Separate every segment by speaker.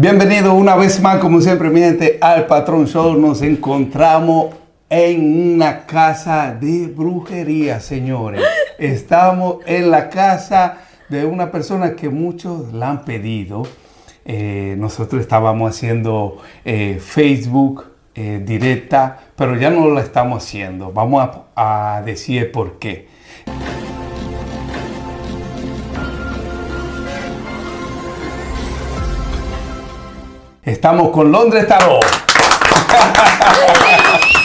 Speaker 1: Bienvenido una vez más, como siempre, mi gente, al Patrón Show. Nos encontramos en una casa de brujería, señores. Estamos en la casa de una persona que muchos la han pedido. Eh, nosotros estábamos haciendo eh, Facebook eh, directa, pero ya no lo estamos haciendo. Vamos a, a decir por qué. Estamos con Londres Tarot.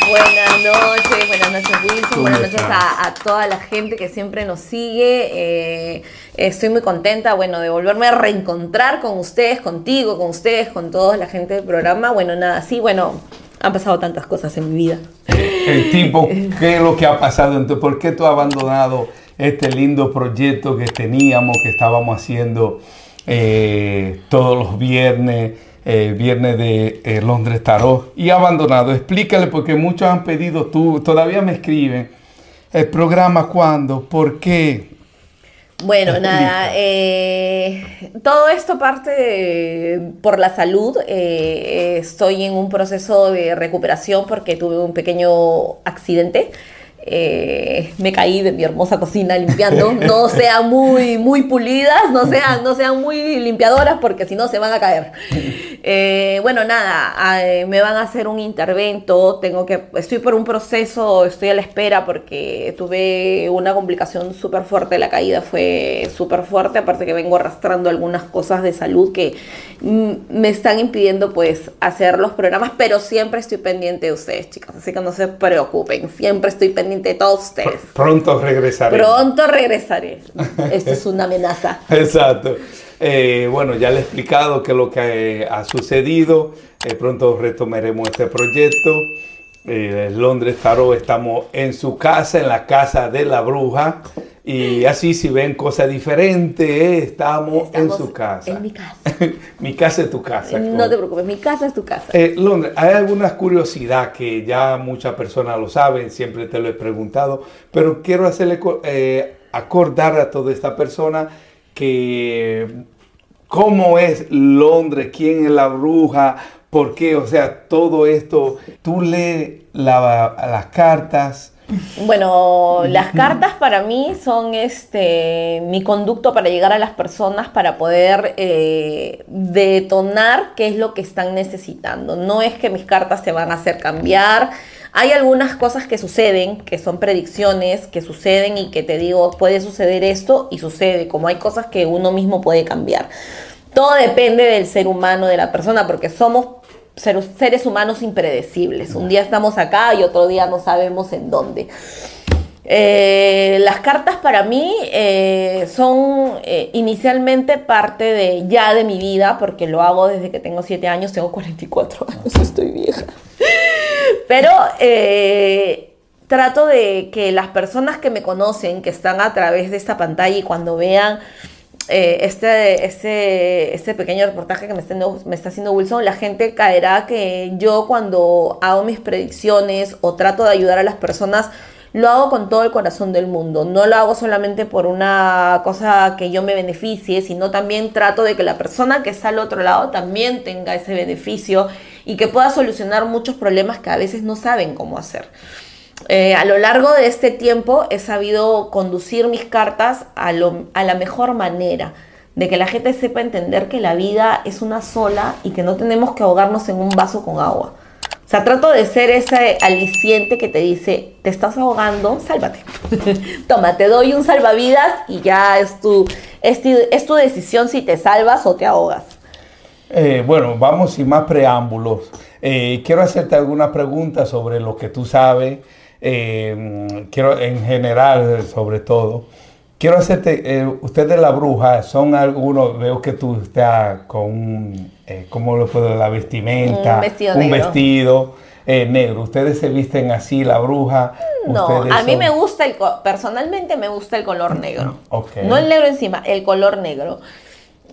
Speaker 2: Buenas noches, buenas noches Wilson, buenas noches a, a, toda la gente que siempre nos sigue. Eh, estoy muy contenta, bueno, de volverme a reencontrar con ustedes, contigo, con ustedes, con toda la gente del programa. Bueno, nada, sí, bueno, han pasado tantas cosas en mi vida.
Speaker 1: El tipo, ¿qué es lo que ha pasado? Entonces, ¿por qué tú has abandonado este lindo proyecto que teníamos, que estábamos haciendo eh, todos los viernes? Eh, viernes de eh, Londres Tarot y abandonado. Explícale porque muchos han pedido, tú todavía me escriben, el programa cuándo, por qué.
Speaker 2: Bueno, nada, eh, todo esto parte de, por la salud. Eh, estoy en un proceso de recuperación porque tuve un pequeño accidente. Eh, me caí de mi hermosa cocina limpiando. No sean muy, muy pulidas, no sean, no sean muy limpiadoras porque si no se van a caer. Eh, bueno, nada, eh, me van a hacer un intervento. Tengo que, estoy por un proceso, estoy a la espera porque tuve una complicación súper fuerte. La caída fue súper fuerte, aparte que vengo arrastrando algunas cosas de salud que mm, me están impidiendo pues hacer los programas, pero siempre estoy pendiente de ustedes, chicas. Así que no se preocupen, siempre estoy pendiente de todos ustedes.
Speaker 1: Pronto regresaré.
Speaker 2: Pronto regresaré. Esto es una amenaza.
Speaker 1: Exacto. Eh, bueno, ya le he explicado qué es lo que eh, ha sucedido. Eh, pronto retomaremos este proyecto. Eh, Londres Tarot, estamos en su casa, en la casa de la bruja. Y así si ven cosas diferentes, estamos,
Speaker 2: Estamos
Speaker 1: en su casa.
Speaker 2: en mi casa.
Speaker 1: mi casa es tu casa.
Speaker 2: No te preocupes, mi casa es tu casa.
Speaker 1: Eh, Londres, hay alguna curiosidad que ya muchas personas lo saben, siempre te lo he preguntado, pero quiero hacerle co- eh, acordar a toda esta persona que cómo es Londres, quién es la bruja, por qué, o sea, todo esto, tú lees la- las cartas,
Speaker 2: Bueno, las cartas para mí son este mi conducto para llegar a las personas para poder eh, detonar qué es lo que están necesitando. No es que mis cartas te van a hacer cambiar. Hay algunas cosas que suceden, que son predicciones, que suceden y que te digo, puede suceder esto y sucede, como hay cosas que uno mismo puede cambiar. Todo depende del ser humano, de la persona, porque somos ser- seres humanos impredecibles. Un día estamos acá y otro día no sabemos en dónde. Eh, las cartas para mí eh, son eh, inicialmente parte de ya de mi vida, porque lo hago desde que tengo 7 años, tengo 44 años, estoy vieja. Pero eh, trato de que las personas que me conocen, que están a través de esta pantalla y cuando vean eh, este, este, este pequeño reportaje que me está, me está haciendo Wilson, la gente caerá que yo cuando hago mis predicciones o trato de ayudar a las personas, lo hago con todo el corazón del mundo. No lo hago solamente por una cosa que yo me beneficie, sino también trato de que la persona que está al otro lado también tenga ese beneficio y que pueda solucionar muchos problemas que a veces no saben cómo hacer. Eh, a lo largo de este tiempo he sabido conducir mis cartas a, lo- a la mejor manera, de que la gente sepa entender que la vida es una sola y que no tenemos que ahogarnos en un vaso con agua. O sea, trato de ser ese aliciente que te dice, te estás ahogando, sálvate. Toma, te doy un salvavidas y ya es tu, es tu, es tu decisión si te salvas o te ahogas.
Speaker 1: Eh, bueno, vamos sin más preámbulos. Eh, quiero hacerte algunas preguntas sobre lo que tú sabes, eh, quiero en general sobre todo. Quiero hacerte, eh, ustedes la bruja, son algunos, veo que tú estás con, un, eh, ¿cómo lo puedo? La vestimenta,
Speaker 2: Un vestido
Speaker 1: un
Speaker 2: negro.
Speaker 1: vestido eh, negro. Ustedes se visten así, la bruja.
Speaker 2: No,
Speaker 1: ustedes
Speaker 2: a mí
Speaker 1: son-
Speaker 2: me gusta, el personalmente me gusta el color negro.
Speaker 1: Ok.
Speaker 2: No el negro encima, el color negro.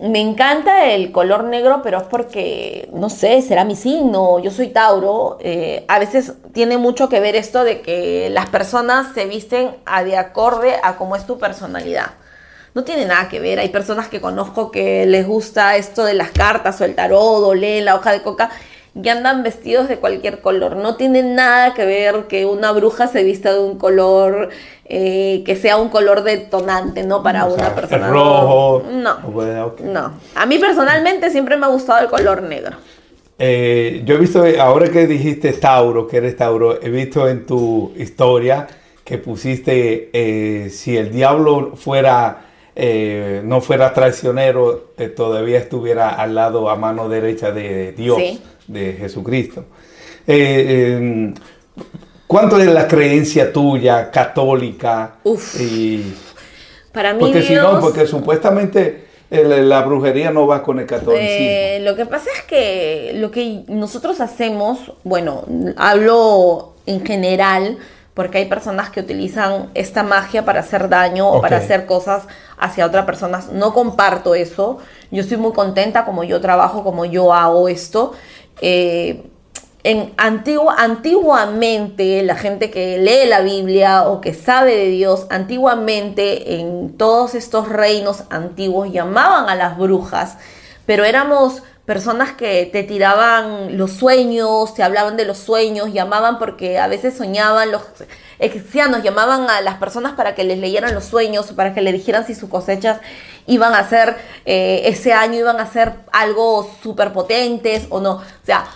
Speaker 2: Me encanta el color negro, pero es porque, no sé, será mi signo, yo soy Tauro. eh, a veces tiene mucho que ver esto de que las personas se visten a de acorde a cómo es tu personalidad. No tiene nada que ver. Hay personas que conozco que les gusta esto de las cartas o el tarot o la hoja de coca y andan vestidos de cualquier color. No tiene nada que ver que una bruja se vista de un color eh, que sea un color detonante, ¿no? Para una persona.
Speaker 1: rojo.
Speaker 2: No. No. A mí personalmente siempre me ha gustado el color negro.
Speaker 1: Eh, yo he visto, ahora que dijiste Tauro, que eres Tauro, he visto en tu historia que pusiste, eh, si el diablo fuera, no fuera traicionero, todavía estuviera al lado, a mano derecha de Dios, de Jesucristo. ¿Cuánto es la creencia tuya católica?
Speaker 2: Uf. Para mí
Speaker 1: porque si no, porque supuestamente la brujería no va con el catolicismo.
Speaker 2: Eh, lo que pasa es que lo que nosotros hacemos, bueno, hablo en general, porque hay personas que utilizan esta magia para hacer daño o para hacer cosas hacia otras personas. No comparto eso. Yo estoy muy contenta como yo trabajo, como yo hago esto. Eh, en antiguamente la gente que lee la Biblia o que sabe de Dios, antiguamente en todos estos reinos antiguos llamaban a las brujas, pero éramos personas que te tiraban los sueños, te hablaban de los sueños, llamaban porque a veces soñaban, los egipcianos llamaban a las personas para que les leyeran los sueños, para que le dijeran si sus cosechas iban a ser, eh, ese año iban a ser algo súper potentes o no. O sea,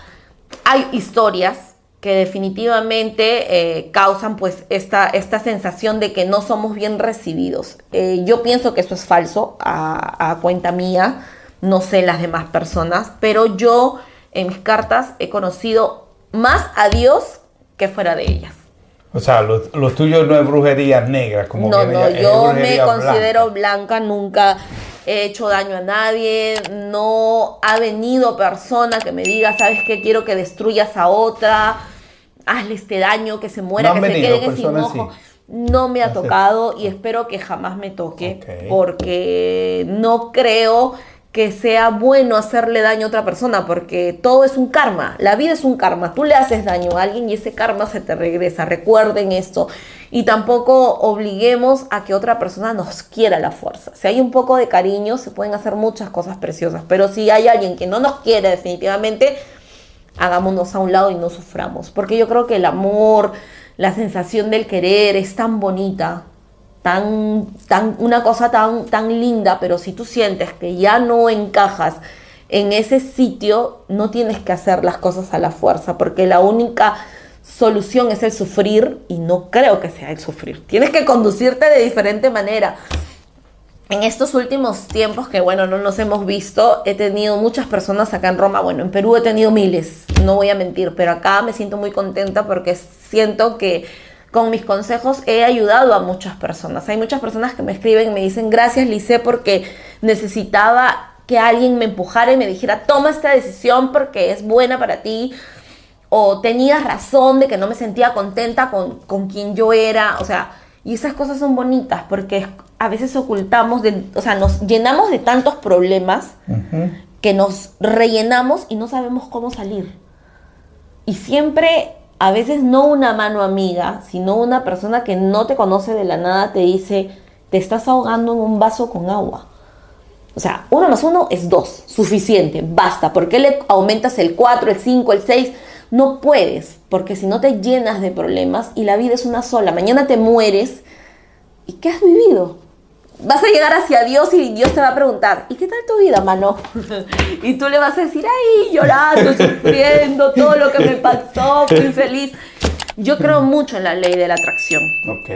Speaker 2: hay historias que definitivamente eh, causan pues esta, esta sensación de que no somos bien recibidos. Eh, yo pienso que eso es falso a, cuenta mía, no sé las demás personas, pero yo en mis cartas he conocido más a Dios que fuera de ellas.
Speaker 1: O sea, los lo tuyos no es brujería negra, como
Speaker 2: No, no, yo me considero blanca, nunca he hecho daño a nadie, no ha venido persona que me diga, ¿sabes qué? Quiero que destruyas a otra, hazle este daño, que se muera, que se quede sin ojo. No me ha tocado y espero que jamás me toque, porque no creo que sea bueno hacerle daño a otra persona, porque todo es un karma, la vida es un karma, tú le haces daño a alguien y ese karma se te regresa, recuerden esto, y tampoco obliguemos a que otra persona nos quiera la fuerza, si hay un poco de cariño se pueden hacer muchas cosas preciosas, pero si hay alguien que no nos quiere definitivamente, hagámonos a un lado y no suframos, porque yo creo que el amor, la sensación del querer es tan bonita, tan, tan, una cosa tan, tan linda, pero si tú sientes que ya no encajas en ese sitio, no tienes que hacer las cosas a la fuerza, porque la única solución es el sufrir y no creo que sea el sufrir. Tienes que conducirte de diferente manera. En estos últimos tiempos que, bueno, no nos hemos visto, he tenido muchas personas acá en Roma. Bueno, en Perú he tenido miles, no voy a mentir, pero acá me siento muy contenta porque siento que con mis consejos he ayudado a muchas personas. Hay muchas personas que me escriben y me dicen, gracias Lice porque necesitaba que alguien me empujara y me dijera, toma esta decisión porque es buena para ti. O tenías razón de que no me sentía contenta con, con quien yo era. O sea, y esas cosas son bonitas porque a veces ocultamos, de, o sea, nos llenamos de tantos problemas que nos rellenamos y no sabemos cómo salir. Y siempre a veces no una mano amiga, sino una persona que no te conoce de la nada te dice, te estás ahogando en un vaso con agua. O sea, uno más uno es dos, suficiente, basta. ¿Por qué le aumentas el 4, el 5, el 6? No puedes, porque si no te llenas de problemas y la vida es una sola. Mañana te mueres y ¿qué has vivido? vas a llegar hacia Dios y Dios te va a preguntar, ¿y qué tal tu vida, mano? y tú le vas a decir, ay, llorando, sufriendo, todo lo que me pasó, fui feliz. Yo creo mucho en la ley de la atracción.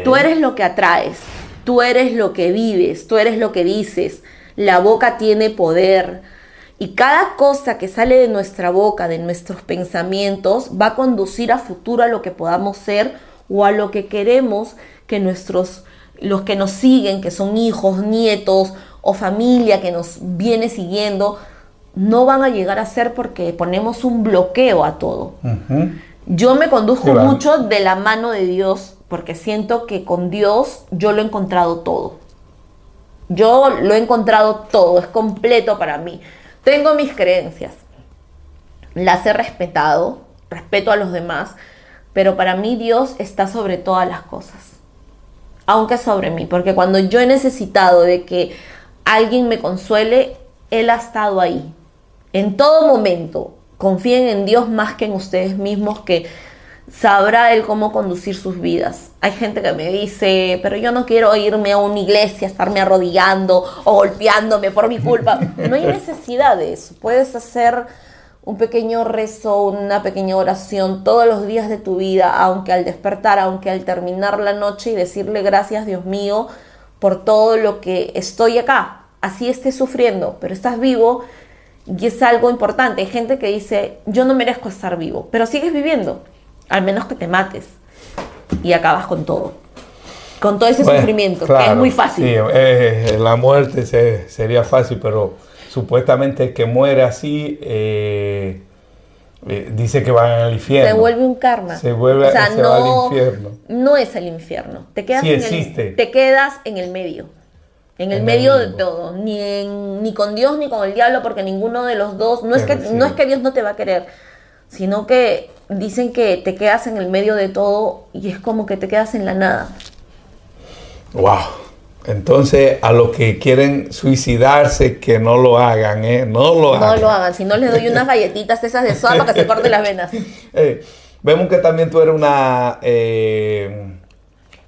Speaker 2: Tú eres lo que atraes, tú eres lo que vives, tú eres lo que dices. La boca tiene poder. Y cada cosa que sale de nuestra boca, de nuestros pensamientos, va a conducir a futuro a lo que podamos ser o a lo que queremos que nuestros los que nos siguen, que son hijos, nietos o familia que nos viene siguiendo, no van a llegar a ser porque ponemos un bloqueo a todo. Yo me conduzco mucho de la mano de Dios porque siento que con Dios yo lo he encontrado todo. Yo lo he encontrado todo, es completo para mí. Tengo mis creencias, las he respetado, respeto a los demás, pero para mí Dios está sobre todas las cosas. aunque sobre mí, porque cuando yo he necesitado de que alguien me consuele, Él ha estado ahí, en todo momento. Confíen en Dios más que en ustedes mismos, que sabrá Él cómo conducir sus vidas. Hay gente que me dice, pero yo no quiero irme a una iglesia, estarme arrodillando o golpeándome por mi culpa. No hay necesidad de eso. Puedes hacer un pequeño rezo, una pequeña oración todos los días de tu vida, aunque al despertar, aunque al terminar la noche y decirle gracias Dios mío por todo lo que estoy acá. Así estés sufriendo, pero estás vivo y es algo importante. Hay gente que dice, yo no merezco estar vivo, pero sigues viviendo al menos que te mates y acabas con todo. Con todo ese sufrimiento, que es muy fácil. Sí,
Speaker 1: eh, la muerte sería fácil, pero supuestamente el que muere así eh, eh, dice que va al infierno.
Speaker 2: Se vuelve un karma.
Speaker 1: Se vuelve se no, va al infierno.
Speaker 2: No es el infierno. Te quedas,
Speaker 1: sí
Speaker 2: en,
Speaker 1: existe.
Speaker 2: El, te quedas en el medio. En el medio de todo. Ni, ni con Dios ni con el diablo, porque ninguno de los dos. No es, que, no es que Dios no te va a querer, sino que dicen que te quedas en el medio de todo y es como que te quedas en la nada.
Speaker 1: Wow. Entonces, a los que quieren suicidarse, que no lo hagan, ¿eh? No lo hagan.
Speaker 2: No lo hagan. Si no, les doy unas galletitas esas de sopa para que se corten las venas.
Speaker 1: Eh, vemos que también tú eres una... Eh,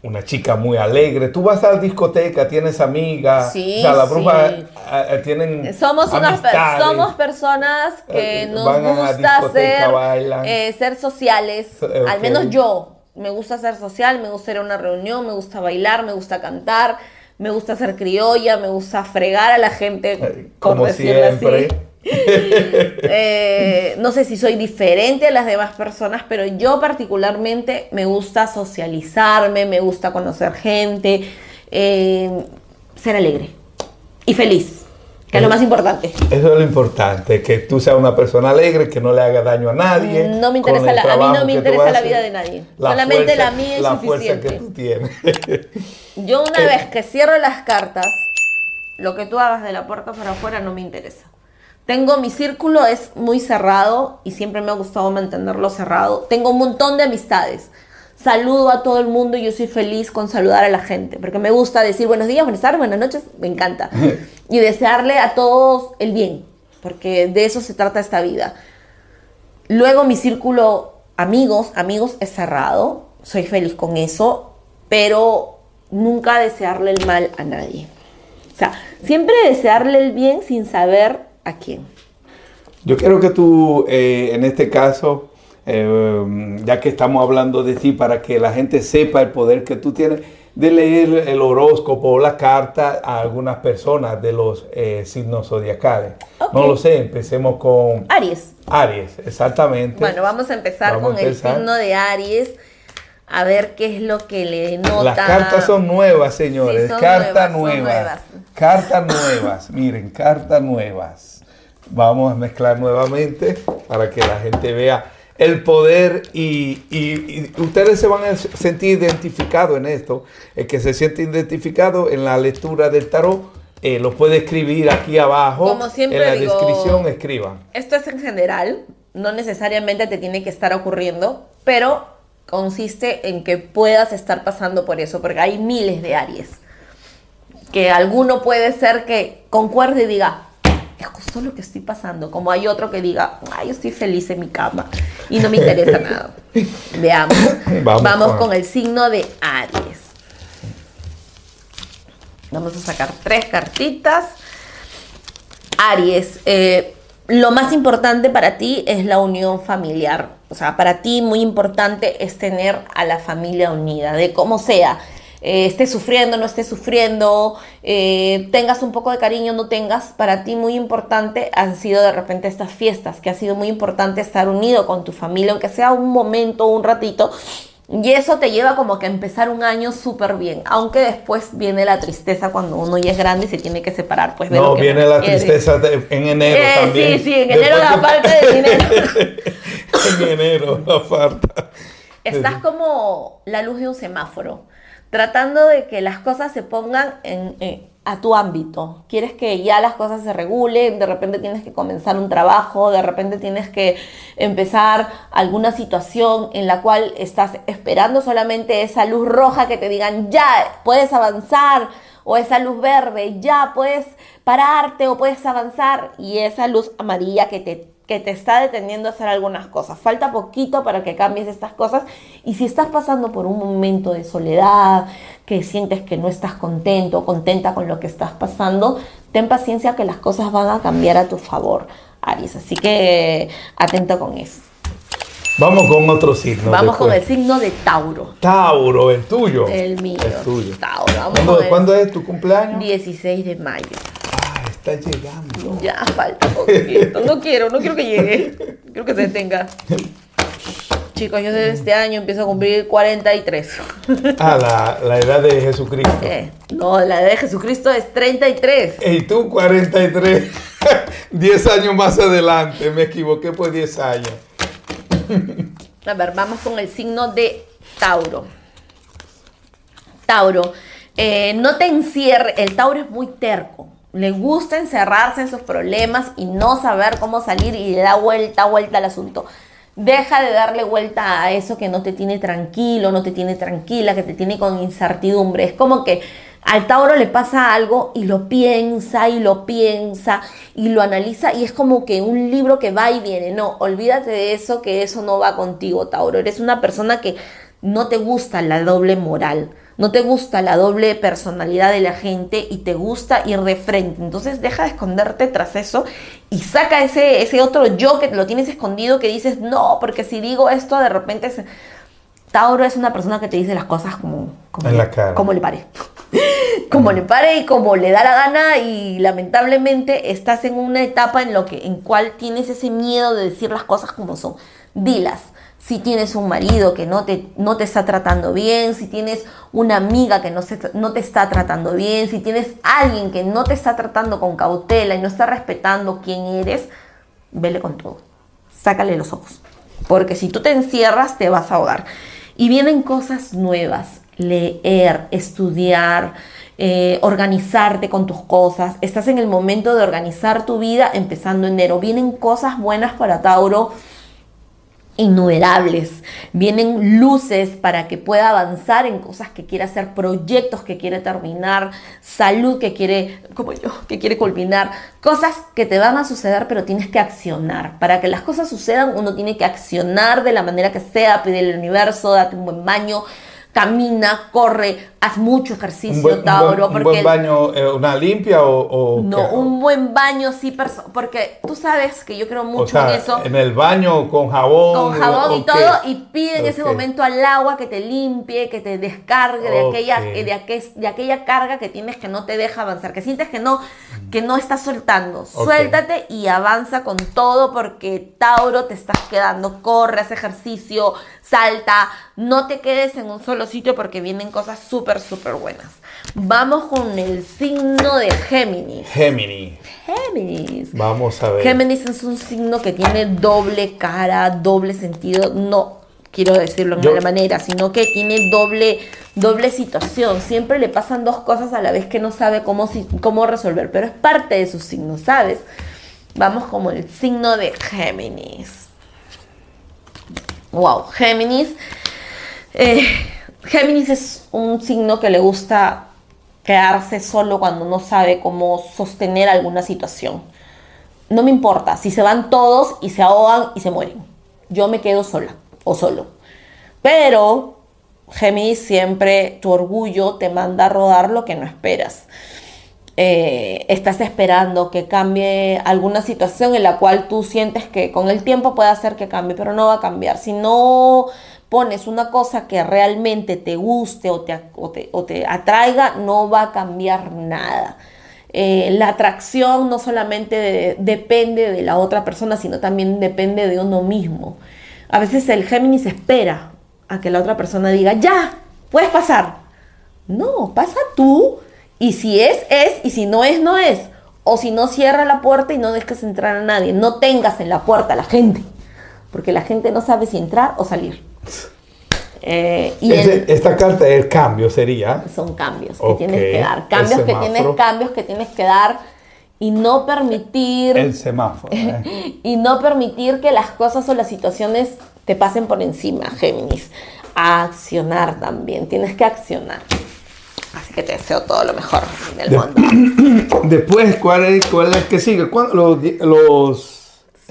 Speaker 1: una chica muy alegre. Tú vas a la discoteca, tienes amigas.
Speaker 2: Sí,
Speaker 1: o sea, la bruja eh, eh, tienen.
Speaker 2: Somos, unas, somos personas que eh, nos gusta ser, ser sociales. Al menos yo. Me gusta ser social, me gusta ir a una reunión, me gusta bailar, me gusta cantar, me gusta ser criolla, me gusta fregar a la gente.
Speaker 1: Como siempre.
Speaker 2: Eh, no sé si soy diferente a las demás personas, pero yo particularmente me gusta socializarme, me gusta conocer gente, eh, ser alegre y feliz, que es lo más importante.
Speaker 1: Eso es lo importante, que tú seas una persona alegre, que no le haga daño a nadie.
Speaker 2: No me interesa a mí no me interesa la vida de nadie, solamente la mía es la suficiente.
Speaker 1: que tú tienes.
Speaker 2: yo una vez que cierro las cartas, lo que tú hagas de la puerta para afuera no me interesa. Tengo mi círculo, es muy cerrado y siempre me ha gustado mantenerlo cerrado. Tengo un montón de amistades. Saludo a todo el mundo y yo soy feliz con saludar a la gente, porque me gusta decir buenos días, buenas tardes, buenas noches, me encanta. Y desearle a todos el bien, porque de eso se trata esta vida. Luego mi círculo amigos, amigos es cerrado, soy feliz con eso, pero nunca desearle el mal a nadie. O sea, siempre desearle el bien sin saber a quién.
Speaker 1: Yo quiero que tú, eh, en este caso, eh, ya que estamos hablando de ti, para que la gente sepa el poder que tú tienes, de leer el horóscopo o la carta a algunas personas de los eh, signos zodiacales. No lo sé, empecemos con...
Speaker 2: Aries.
Speaker 1: Aries, exactamente.
Speaker 2: Bueno, vamos a empezar con el signo de Aries a ver qué es lo que le nota.
Speaker 1: Las cartas son nuevas, señores. cartas nuevas. Cartas nuevas. Miren, cartas nuevas. Vamos a mezclar nuevamente para que la gente vea el poder y, ustedes se van a sentir identificados en esto. El que se siente identificado en la lectura del tarot eh, lo puede escribir aquí abajo.
Speaker 2: Como siempre
Speaker 1: en la descripción escriban.
Speaker 2: Esto es en general, no necesariamente te tiene que estar ocurriendo, pero consiste en que puedas estar pasando por eso, porque hay miles de Aries. Que alguno puede ser que concuerde y diga, es justo lo que estoy pasando. Como hay otro que diga, ay, yo estoy feliz en mi cama y no me interesa nada. Veamos. Vamos, con... el signo de Aries. Vamos a sacar tres cartitas. Aries, eh, lo más importante para ti es la unión familiar. O sea, para ti muy importante es tener a la familia unida, de cómo sea. Eh, estés sufriendo, no estés sufriendo, eh, tengas un poco de cariño, no tengas, para ti muy importante han sido de repente estas fiestas, que ha sido muy importante estar unido con tu familia, aunque sea un momento, un ratito, y eso te lleva como que a empezar un año súper bien, aunque después viene la tristeza cuando uno ya es grande y se tiene que separar. Pues,
Speaker 1: no, viene la tristeza en enero eh, también.
Speaker 2: Sí, sí, en enero la falta de dinero.
Speaker 1: en enero la falta.
Speaker 2: Estás como la luz de un semáforo, tratando de que las cosas se pongan en, a tu ámbito. Quieres que ya las cosas se regulen, de repente tienes que comenzar un trabajo, de repente tienes que empezar alguna situación en la cual estás esperando solamente esa luz roja que te digan ya puedes avanzar o esa luz verde ya puedes pararte o puedes avanzar y esa luz amarilla que te que te está deteniendo a hacer algunas cosas. Falta poquito para que cambies estas cosas y si estás pasando por un momento de soledad, que sientes que no estás contento contenta con lo que estás pasando, ten paciencia que las cosas van a cambiar a tu favor, Aries. Así que atento con eso.
Speaker 1: Vamos con otro signo.
Speaker 2: Vamos con el signo de Tauro.
Speaker 1: Tauro, el tuyo.
Speaker 2: El mío.
Speaker 1: El tuyo.
Speaker 2: Tauro. Vamos
Speaker 1: ¿Cuándo,
Speaker 2: con el
Speaker 1: ¿cuándo es tu cumpleaños?
Speaker 2: 16 de mayo.
Speaker 1: Está llegando.
Speaker 2: Ya falta poquito. No quiero, no quiero que llegue. Quiero que se detenga. Chicos, yo desde este año empiezo a cumplir 43.
Speaker 1: Ah, la, la edad de Jesucristo.
Speaker 2: Eh, No, la edad de Jesucristo es 33.
Speaker 1: Y tú 43. 10 años más adelante. Me equivoqué por 10 años.
Speaker 2: A ver, vamos con el signo de Tauro. Tauro, eh, no te encierre. El Tauro es muy terco. Le gusta encerrarse en sus problemas y no saber cómo salir y le da vuelta, vuelta al asunto. Deja de darle vuelta a eso que no te tiene tranquilo, no te tiene tranquila, que te tiene con incertidumbre. Es como que al Tauro le pasa algo y lo piensa y lo piensa y lo analiza y es como que un libro que va y viene. No, olvídate de eso, que eso no va contigo, Tauro. Eres una persona que no te gusta la doble moral, no te gusta la doble personalidad de la gente y te gusta ir de frente. Entonces deja de esconderte tras eso y saca ese, ese otro yo que lo tienes escondido que dices, no, porque si digo esto de repente... Tauro es una persona que te dice las cosas como, como,
Speaker 1: En
Speaker 2: le,
Speaker 1: la cara.
Speaker 2: como le pare. como le pare y como le da la gana y lamentablemente estás en una etapa en lo que en cual tienes ese miedo de decir las cosas como son. Dilas. Si tienes un marido que no te, no te está tratando bien, si tienes una amiga que no, se, no te está tratando bien, si tienes alguien que no te está tratando con cautela y no está respetando quién eres, vele con todo. Sácale los ojos. Porque si tú te encierras, te vas a ahogar. Y vienen cosas nuevas. Leer, estudiar, eh, organizarte con tus cosas. Estás en el momento de organizar tu vida empezando enero. Vienen cosas buenas para Tauro innumerables. Vienen luces para que pueda avanzar en cosas que quiere hacer, proyectos que quiere terminar, salud que quiere, como yo, que quiere culminar, cosas que te van a suceder, pero tienes que accionar. Para que las cosas sucedan, uno tiene que accionar de la manera que sea, pedirle al universo, date un buen baño, camina, corre, haz mucho ejercicio,
Speaker 1: Un buen, un
Speaker 2: Tauro,
Speaker 1: buen- un
Speaker 2: porque
Speaker 1: buen baño, eh, una limpia o, o
Speaker 2: no,
Speaker 1: qué?
Speaker 2: un buen baño sí, porque tú sabes que yo creo
Speaker 1: O
Speaker 2: mucho
Speaker 1: sea,
Speaker 2: en eso
Speaker 1: en el baño con jabón.
Speaker 2: con jabón
Speaker 1: o
Speaker 2: y todo y pide en ese momento al agua que te limpie, que te descargue de, aquella, de, aquel- de aquella carga que tienes que no te deja avanzar, que sientes que no, que no estás soltando. Suéltate y avanza con todo porque Tauro te estás quedando, corre, haz ejercicio, salta, no te quedes en un solo sitio porque vienen cosas súper, súper buenas. Vamos con el signo de Géminis.
Speaker 1: Gemini.
Speaker 2: Géminis.
Speaker 1: Vamos a ver.
Speaker 2: Géminis es un signo que tiene doble cara, doble sentido. No quiero decirlo de mala manera, sino que tiene doble, doble situación. Siempre le pasan dos cosas a la vez que no sabe cómo, cómo resolver, pero es parte de su signo, ¿sabes? Vamos como el signo de Géminis. Wow, Géminis. Eh, Géminis es un signo que le gusta quedarse solo cuando no sabe cómo sostener alguna situación. No me importa si se van todos y se ahogan y se mueren. Yo me quedo sola o solo. Pero Géminis siempre tu orgullo te manda a rodar lo que no esperas. Eh, estás esperando que cambie alguna situación en la cual tú sientes que con el tiempo puede hacer que cambie, pero no va a cambiar. Si no pones una cosa que realmente te guste o te, o te, o te atraiga, no va a cambiar nada. Eh, la atracción no solamente de- depende de la otra persona, sino también depende de uno mismo. A veces el Géminis espera a que la otra persona diga, ya, puedes pasar. No, pasa tú. Y si es, es. Y si no es, no es. O si no, cierra la puerta y no dejes entrar a nadie. No tengas en la puerta a la gente. Porque la gente no sabe si entrar o salir. Eh, y
Speaker 1: Ese-
Speaker 2: el-
Speaker 1: esta carta es el cambio, sería.
Speaker 2: son cambios que
Speaker 1: Ok,
Speaker 2: tienes que dar, cambios que tienes, cambios que tienes que dar y no permitir
Speaker 1: El semáforo. ¿eh?
Speaker 2: y no permitir que las cosas o las situaciones te pasen por encima, Géminis. A accionar también, tienes que accionar. Así que te deseo todo lo mejor del
Speaker 1: De-
Speaker 2: mundo.
Speaker 1: Después, ¿cuál es, cuál es el que sigue? Los, los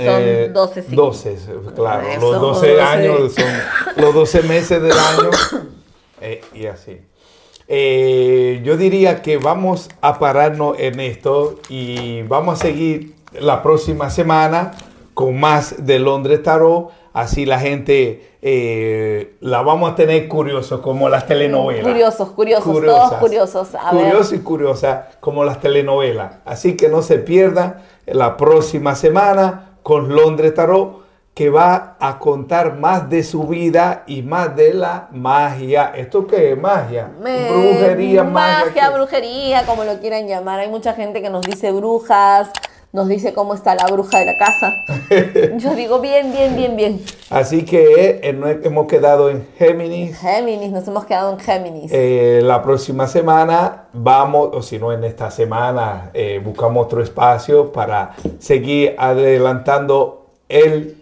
Speaker 2: Son 12 signos.
Speaker 1: 12, claro.
Speaker 2: Eso,
Speaker 1: los 12
Speaker 2: 12.
Speaker 1: años son los 12 meses del año. eh, y así. Eh, yo diría que vamos a pararnos en esto y vamos a seguir la próxima semana con más de Londres Tarot. Así la gente eh, la vamos a tener curioso como las telenovelas.
Speaker 2: Curiosos, curiosos, todos
Speaker 1: Curiosas.
Speaker 2: curiosos. A ver.
Speaker 1: Curioso y curiosa como las telenovelas. Así que no se pierdan la próxima semana con Londres Tarot que va a contar más de su vida y más de la magia. ¿Esto qué es magia?
Speaker 2: Me-
Speaker 1: brujería, magia.
Speaker 2: magia, brujería, como lo quieran llamar. Hay mucha gente que nos dice brujas, nos dice cómo está la bruja de la casa. Yo digo bien, bien, bien, bien.
Speaker 1: Así que eh, hemos quedado en Géminis.
Speaker 2: Géminis, nos hemos quedado en Géminis.
Speaker 1: Eh, la próxima semana vamos, o si no en esta semana, eh, buscamos otro espacio para seguir adelantando el,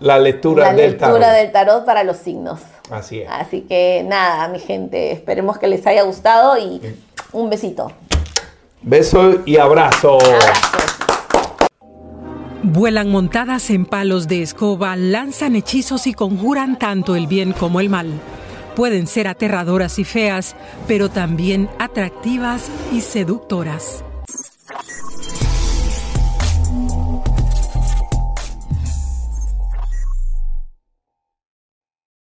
Speaker 1: la lectura
Speaker 2: la
Speaker 1: del
Speaker 2: lectura
Speaker 1: tarot.
Speaker 2: del tarot para los signos.
Speaker 1: Así es.
Speaker 2: Así que nada, mi gente, esperemos que les haya gustado y un besito.
Speaker 1: Besos y abrazos.
Speaker 2: Abrazos.
Speaker 3: Vuelan montadas en palos de escoba, lanzan hechizos y conjuran tanto el bien como el mal. Pueden ser aterradoras y feas, pero también atractivas y seductoras.